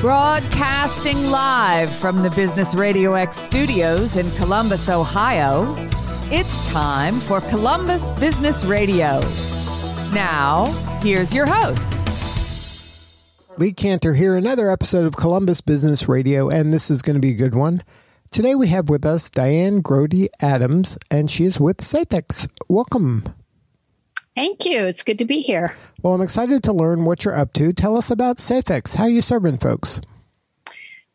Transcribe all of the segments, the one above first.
Broadcasting live from the Business Radio X studios in Columbus, Ohio, it's time for Columbus Business Radio. Now, here's your host. Lee Kantor here, another episode of Columbus Business Radio, and this is going to be a good one. Today we have with us Diane Grody Adams, and she is with Safex. Welcome. Thank you. It's good to be here. Well, I'm excited to learn what you're up to. Tell us about Safex. How are you serving folks?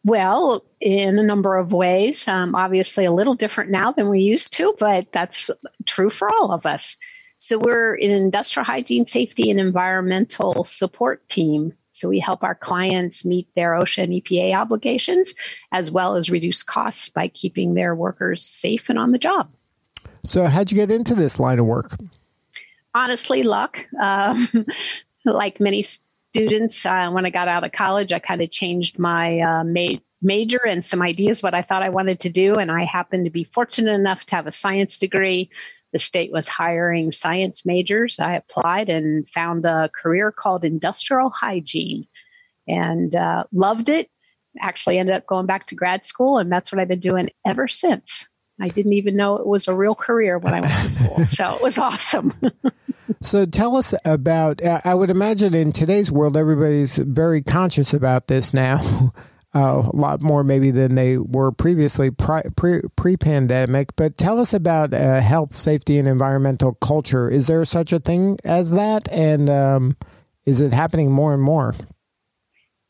Well, in a number of ways. Um, obviously, a little different now than we used to, but that's true for all of us. So, we're an industrial hygiene, safety, and environmental support team. So, we help our clients meet their OSHA and EPA obligations, as well as reduce costs by keeping their workers safe and on the job. So, how'd you get into this line of work? Honestly, luck. Um, like many students, uh, when I got out of college, I kind of changed my uh, ma- major and some ideas what I thought I wanted to do. And I happened to be fortunate enough to have a science degree. The state was hiring science majors. I applied and found a career called industrial hygiene and uh, loved it. Actually, ended up going back to grad school, and that's what I've been doing ever since. I didn't even know it was a real career when I went to school. so it was awesome. so tell us about, uh, I would imagine in today's world, everybody's very conscious about this now. Uh, a lot more maybe than they were previously pre, pre pandemic. But tell us about uh, health, safety, and environmental culture. Is there such a thing as that? And um, is it happening more and more?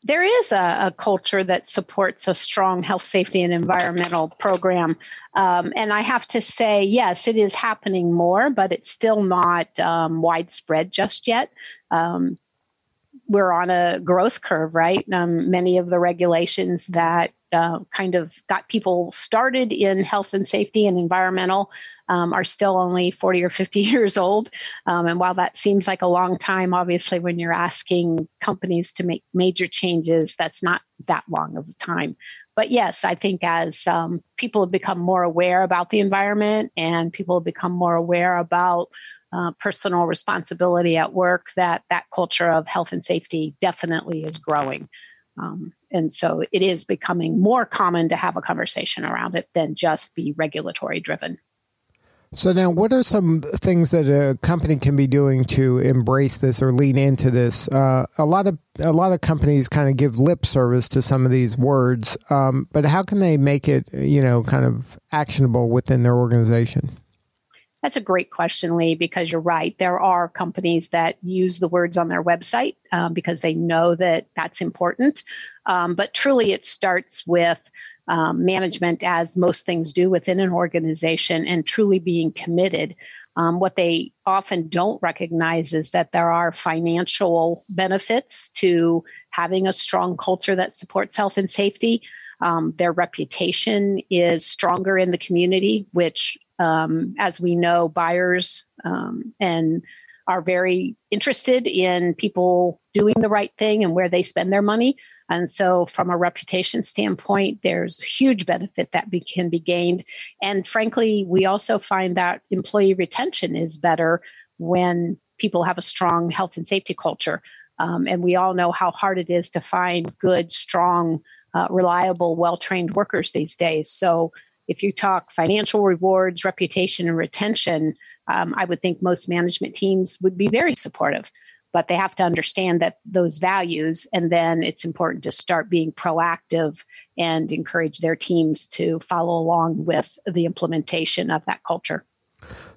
There is a, a, culture that supports a strong health, safety, and environmental program. Um, and I have to say, yes, it is happening more, but it's still not um, widespread just yet. Um, we're on a growth curve, right? Um, many of the regulations that uh, kind of got people started in health and safety and environmental um, are still only 40 or 50 years old. Um, and while that seems like a long time, obviously, when you're asking companies to make major changes, that's not that long of a time. But yes, I think as um, people have become more aware about the environment and people have become more aware about uh, personal responsibility at work, that that culture of health and safety definitely is growing. Um, and so it is becoming more common to have a conversation around it than just be regulatory driven. So now, what are some things that a company can be doing to embrace this or lean into this? Uh, a lot of a lot of companies kind of give lip service to some of these words, um, but how can they make it, you know, kind of actionable within their organization? That's a great question, Lee, because you're right. There are companies that use the words on their website um, because they know that that's important. Um, but truly, it starts with um, management, as most things do within an organization, and truly being committed. Um, what they often don't recognize is that there are financial benefits to having a strong culture that supports health and safety. Um, their reputation is stronger in the community, which um, as we know, buyers um, and are very interested in people doing the right thing and where they spend their money. And so, from a reputation standpoint, there's huge benefit that be, can be gained. And frankly, we also find that employee retention is better when people have a strong health and safety culture. Um, and we all know how hard it is to find good, strong, uh, reliable, well trained workers these days. So, if you talk financial rewards, reputation, and retention, um, I would think most management teams would be very supportive. But they have to understand that those values, and then it's important to start being proactive and encourage their teams to follow along with the implementation of that culture.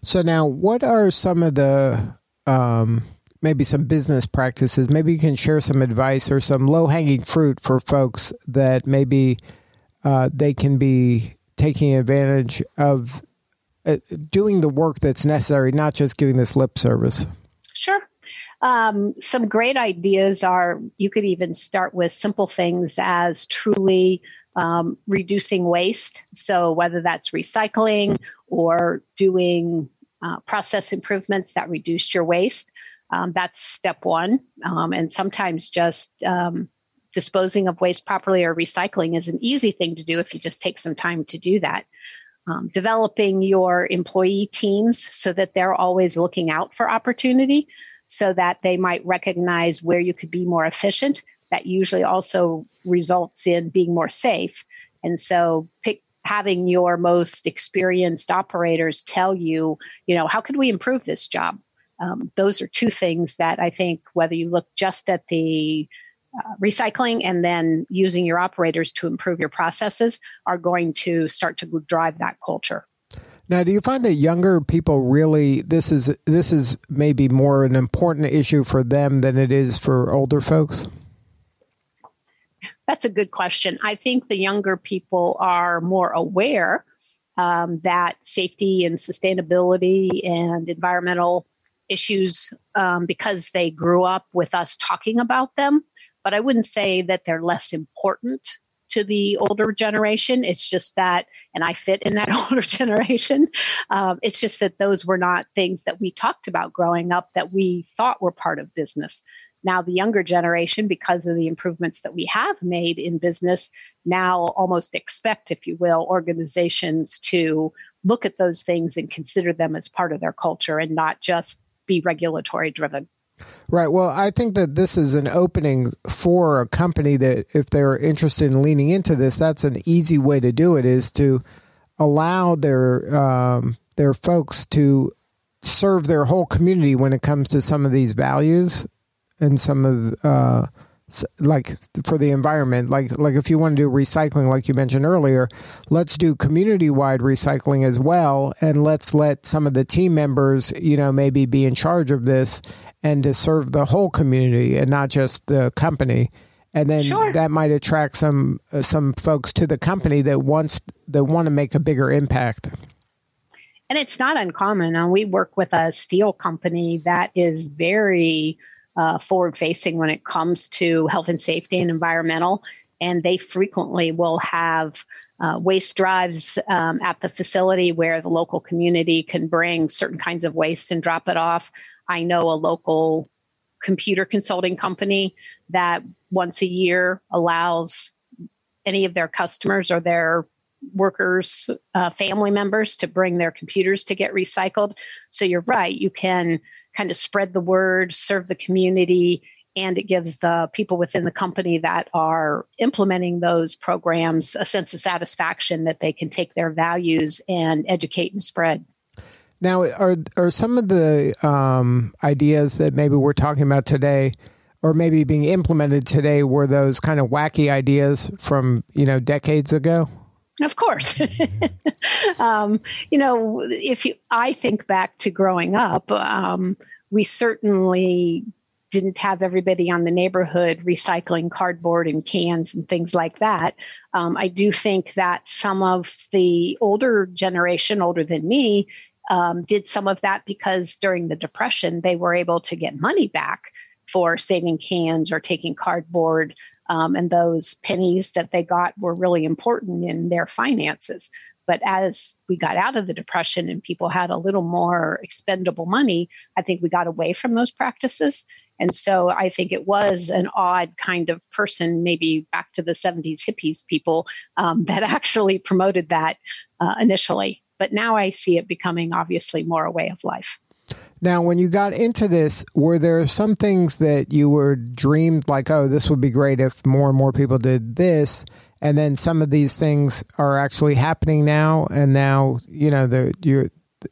So, now what are some of the um, maybe some business practices? Maybe you can share some advice or some low hanging fruit for folks that maybe uh, they can be taking advantage of uh, doing the work that's necessary, not just giving this lip service? Sure. Um, some great ideas are you could even start with simple things as truly um, reducing waste. So, whether that's recycling or doing uh, process improvements that reduce your waste, um, that's step one. Um, and sometimes just um, disposing of waste properly or recycling is an easy thing to do if you just take some time to do that. Um, developing your employee teams so that they're always looking out for opportunity so that they might recognize where you could be more efficient. that usually also results in being more safe. And so pick having your most experienced operators tell you, you know, how could we improve this job? Um, those are two things that I think, whether you look just at the uh, recycling and then using your operators to improve your processes, are going to start to drive that culture. Now, do you find that younger people really this is this is maybe more an important issue for them than it is for older folks? That's a good question. I think the younger people are more aware um, that safety and sustainability and environmental issues um, because they grew up with us talking about them. But I wouldn't say that they're less important to the older generation. It's just that, and I fit in that older generation. Um, it's just that those were not things that we talked about growing up that we thought were part of business. Now, the younger generation, because of the improvements that we have made in business, now almost expect, if you will, organizations to look at those things and consider them as part of their culture and not just be regulatory driven. Right. Well, I think that this is an opening for a company that, if they're interested in leaning into this, that's an easy way to do it. Is to allow their um, their folks to serve their whole community when it comes to some of these values and some of uh, like for the environment like like if you want to do recycling like you mentioned earlier let's do community wide recycling as well and let's let some of the team members you know maybe be in charge of this and to serve the whole community and not just the company and then sure. that might attract some uh, some folks to the company that wants that want to make a bigger impact and it's not uncommon uh, we work with a steel company that is very uh, forward facing when it comes to health and safety and environmental and they frequently will have uh, waste drives um, at the facility where the local community can bring certain kinds of waste and drop it off. I know a local computer consulting company that once a year allows any of their customers or their workers, uh, family members to bring their computers to get recycled. So you're right, you can kind of spread the word, serve the community, and it gives the people within the company that are implementing those programs a sense of satisfaction that they can take their values and educate and spread. Now, are are some of the um, ideas that maybe we're talking about today, or maybe being implemented today, were those kind of wacky ideas from you know decades ago? Of course, um, you know if you, I think back to growing up, um, we certainly didn't have everybody on the neighborhood recycling cardboard and cans and things like that. Um, I do think that some of the older generation, older than me, um, did some of that because during the Depression, they were able to get money back for saving cans or taking cardboard. Um, and those pennies that they got were really important in their finances. But as we got out of the Depression and people had a little more expendable money, I think we got away from those practices. And so I think it was an odd kind of person, maybe back to the 70s hippies people, um, that actually promoted that uh, initially. But now I see it becoming obviously more a way of life. Now, when you got into this, were there some things that you were dreamed like, oh, this would be great if more and more people did this? And then some of these things are actually happening now, and now you know the you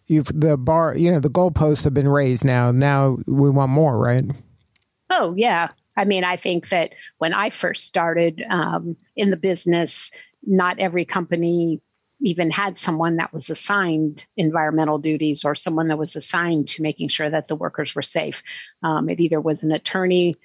you've the bar you know the goalposts have been raised now. Now we want more, right? Oh yeah, I mean, I think that when I first started um, in the business, not every company even had someone that was assigned environmental duties or someone that was assigned to making sure that the workers were safe. Um, it either was an attorney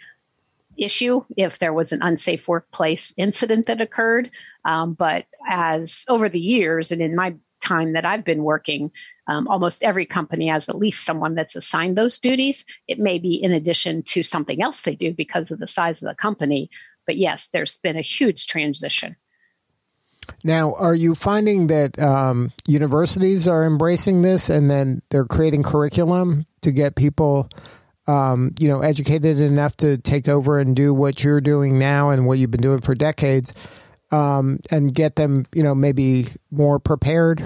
issue if there was an unsafe workplace incident that occurred. Um, but as over the years and in my time that I've been working, um, almost every company has at least someone that's assigned those duties. It may be in addition to something else they do because of the size of the company. But yes, there's been a huge transition. Now, are you finding that um, universities are embracing this and then they're creating curriculum to get people, um, you know, educated enough to take over and do what you're doing now and what you've been doing for decades, um, and get them, you know, maybe more prepared?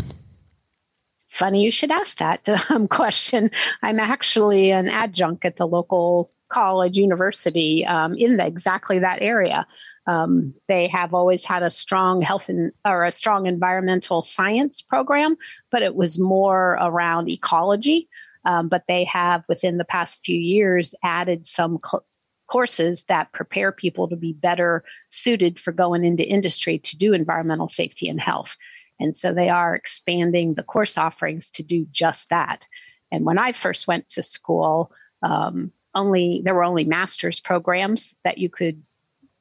funny you should ask that um, question. I'm actually an adjunct at the local college university um, in the, exactly that area. Um, they have always had a strong health and or a strong environmental science program, but it was more around ecology. Um, but they have, within the past few years, added some cl- courses that prepare people to be better suited for going into industry to do environmental safety and health. And so they are expanding the course offerings to do just that. And when I first went to school, um, only there were only master's programs that you could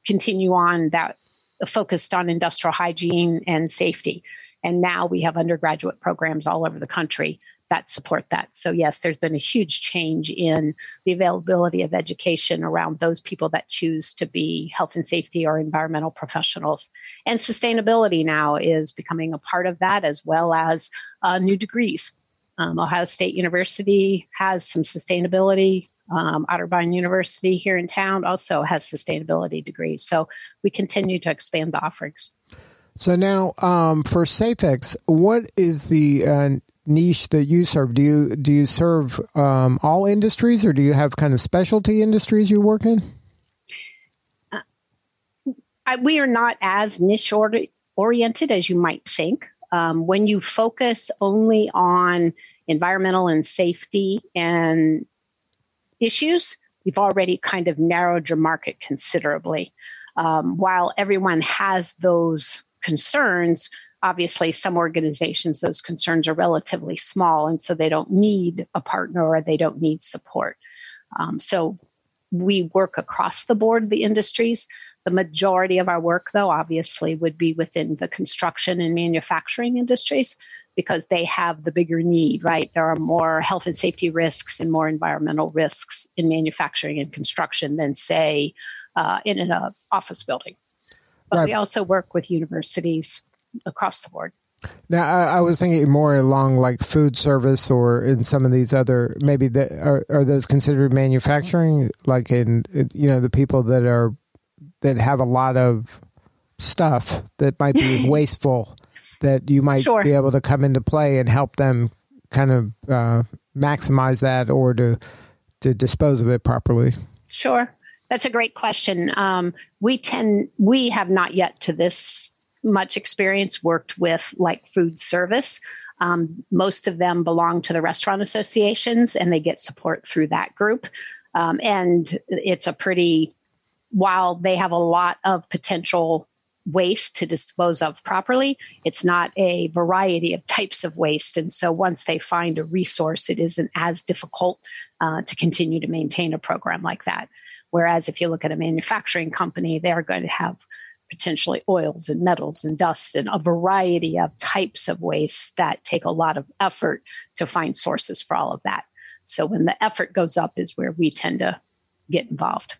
continue on that focused on industrial hygiene and safety. And now we have undergraduate programs all over the country that support that. So, yes, there's been a huge change in the availability of education around those people that choose to be health and safety or environmental professionals. And sustainability now is becoming a part of that as well as uh, new degrees. Um, Ohio State University has some sustainability. Um, Otterbein University here in town also has sustainability degrees. So we continue to expand the offerings. So now, um, for Safex, what is the uh, niche that you serve? Do you do you serve um, all industries, or do you have kind of specialty industries you work in? Uh, I, we are not as niche oriented as you might think. Um, when you focus only on environmental and safety and issues, you've already kind of narrowed your market considerably. Um, while everyone has those concerns, obviously some organizations those concerns are relatively small and so they don't need a partner or they don't need support. Um, so we work across the board the industries. The majority of our work though obviously would be within the construction and manufacturing industries because they have the bigger need right there are more health and safety risks and more environmental risks in manufacturing and construction than say uh, in an uh, office building but right. we also work with universities across the board. Now, I, I, was thinking more along like food service or in some of these other maybe that are, are those considered manufacturing? Like in you know the people that are that have a lot of stuff that might be wasteful that you might sure. be able to come into play and help them kind of uh, maximize that or to to dispose of it properly. Sure, that's a great question. Um, we tend we have not yet to this much experience worked with like food service. Um, most of them belong to the restaurant associations and they get support through that group. Um, and it's a pretty, while they have a lot of potential waste to dispose of properly, it's not a variety of types of waste. And so once they find a resource, it isn't as difficult uh, to continue to maintain a program like that. Whereas if you look at a manufacturing company, they're going to have potentially oils and metals and dust and a variety of types of waste that take a lot of effort to find sources for all of that. So when the effort goes up is where we tend to get involved.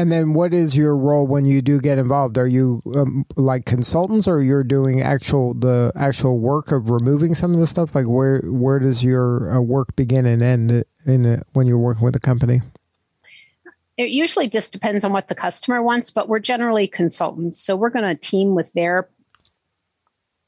And then what is your role when you do get involved? Are you um, like consultants or you're doing actual the actual work of removing some of the stuff? Like where where does your uh, work begin and end in a, when you're working with a company? it usually just depends on what the customer wants, but we're generally consultants. So we're going to team with their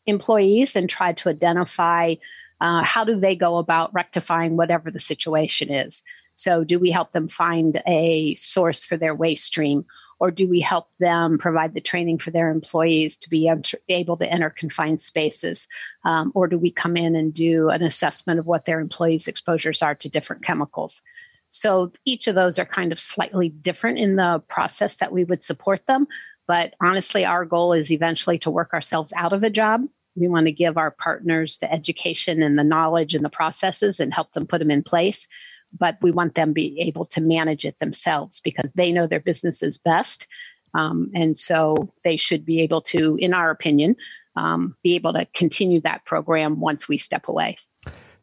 employees and try to identify uh, how do they go about rectifying whatever the situation is. So, do we help them find a source for their waste stream? Or do we help them provide the training for their employees to be able to enter confined spaces? Um, or do we come in and do an assessment of what their employees' exposures are to different chemicals? So each of those are kind of slightly different in the process that we would support them. But honestly, our goal is eventually to work ourselves out of a job. We want to give our partners the education and the knowledge and the processes and help them put them in place. But we want them be able to manage it themselves because they know their business is best. Um, and so they should be able to, in our opinion, um, be able to continue that program once we step away.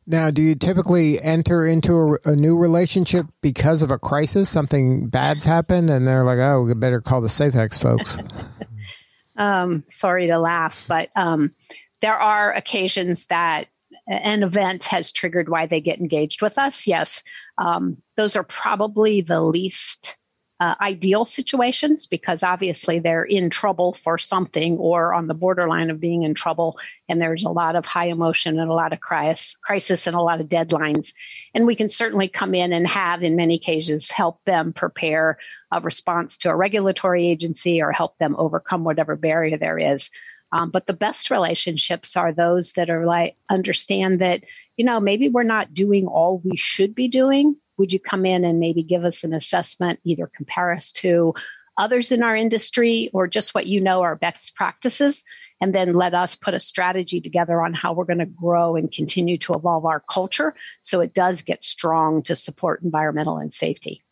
Now, do you typically enter into a, a, new relationship because of a crisis? Something bad's happened, and they're like, "Oh, we better call the Safex folks." um, sorry to laugh, but um, there are occasions that an event has triggered why they get engaged with us. Yes, um, those are probably the least uh, ideal situations because obviously they're in trouble for something or on the borderline of being in trouble. And there's a lot of high emotion and a lot of crisis, crisis and a lot of deadlines. And we can certainly come in and have, in many cases, help them prepare a response to a regulatory agency or help them overcome whatever barrier there is. Um, but the best relationships are those that are like understand that, you know, maybe we're not doing all we should be doing, would you come in and maybe give us an assessment, either compare us to others in our industry or just what you know are best practices? And then let us put a strategy together on how we're going to grow and continue to evolve our culture so it does get strong to support environmental and safety.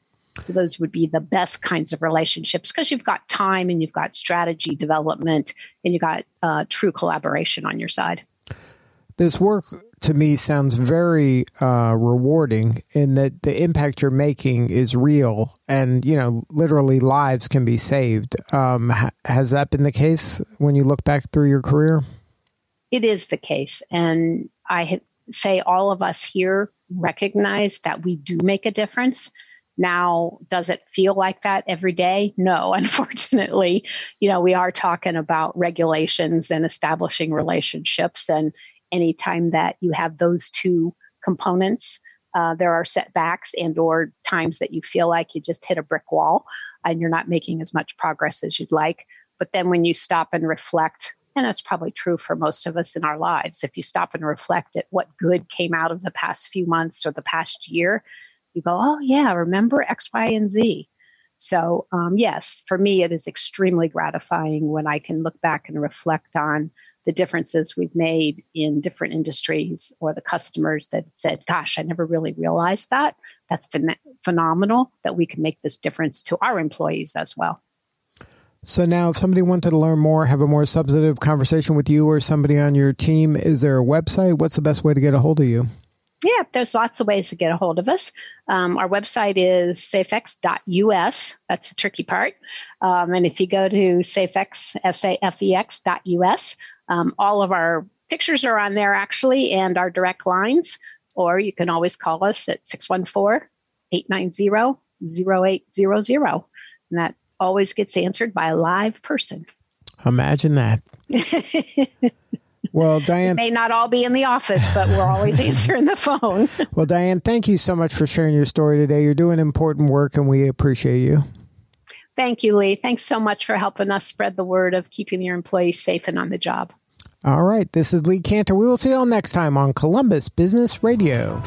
So those would be the best kinds of relationships because you've got time and you've got strategy development and you've got uh, true collaboration on your side. This work to me sounds very uh, rewarding in that the impact you're making is real and you know literally lives can be saved. Um, has that been the case when you look back through your career? It is the case. And i say all of us here recognize that we do make a difference now does it feel like that every day? No unfortunately. You know we are talking about regulations and establishing relationships and anytime that you have those two components uh, there are setbacks and or times that you feel like you just hit a brick wall and you're not making as much progress as you'd like. But then when you stop and reflect and that's probably true for most of us in our lives if you stop and reflect at what good came out of the past few months or the past year you go oh yeah remember x y and z so um, yes for me it is extremely gratifying when i can look back and reflect on the differences we've made in different industries or the customers that said, gosh, I never really realized that. That's phen- phenomenal that we can make this difference to our employees as well. So now, if somebody wanted to learn more, have a more substantive conversation with you or somebody on your team, is there a website? What's the best way to get a hold of you? Yeah, there's lots of ways to get a hold of us. Um, our website is safex.us. That's the tricky part. Um, and if you go to safex, S-A-F-E-X.us, um, all of our pictures are on there actually and our direct lines, or you can always call us at 614 890 0800. And that always gets answered by a live person. Imagine that. Well, Diane. may not all be in the office, but we're always answering the phone. well, Diane, thank you so much for sharing your story today. You're doing important work, and we appreciate you. Thank you, Lee. Thanks so much for helping us spread the word of keeping your employees safe and on the job. All right. This is Lee Kantor. We will see you all next time on Columbus Business Radio.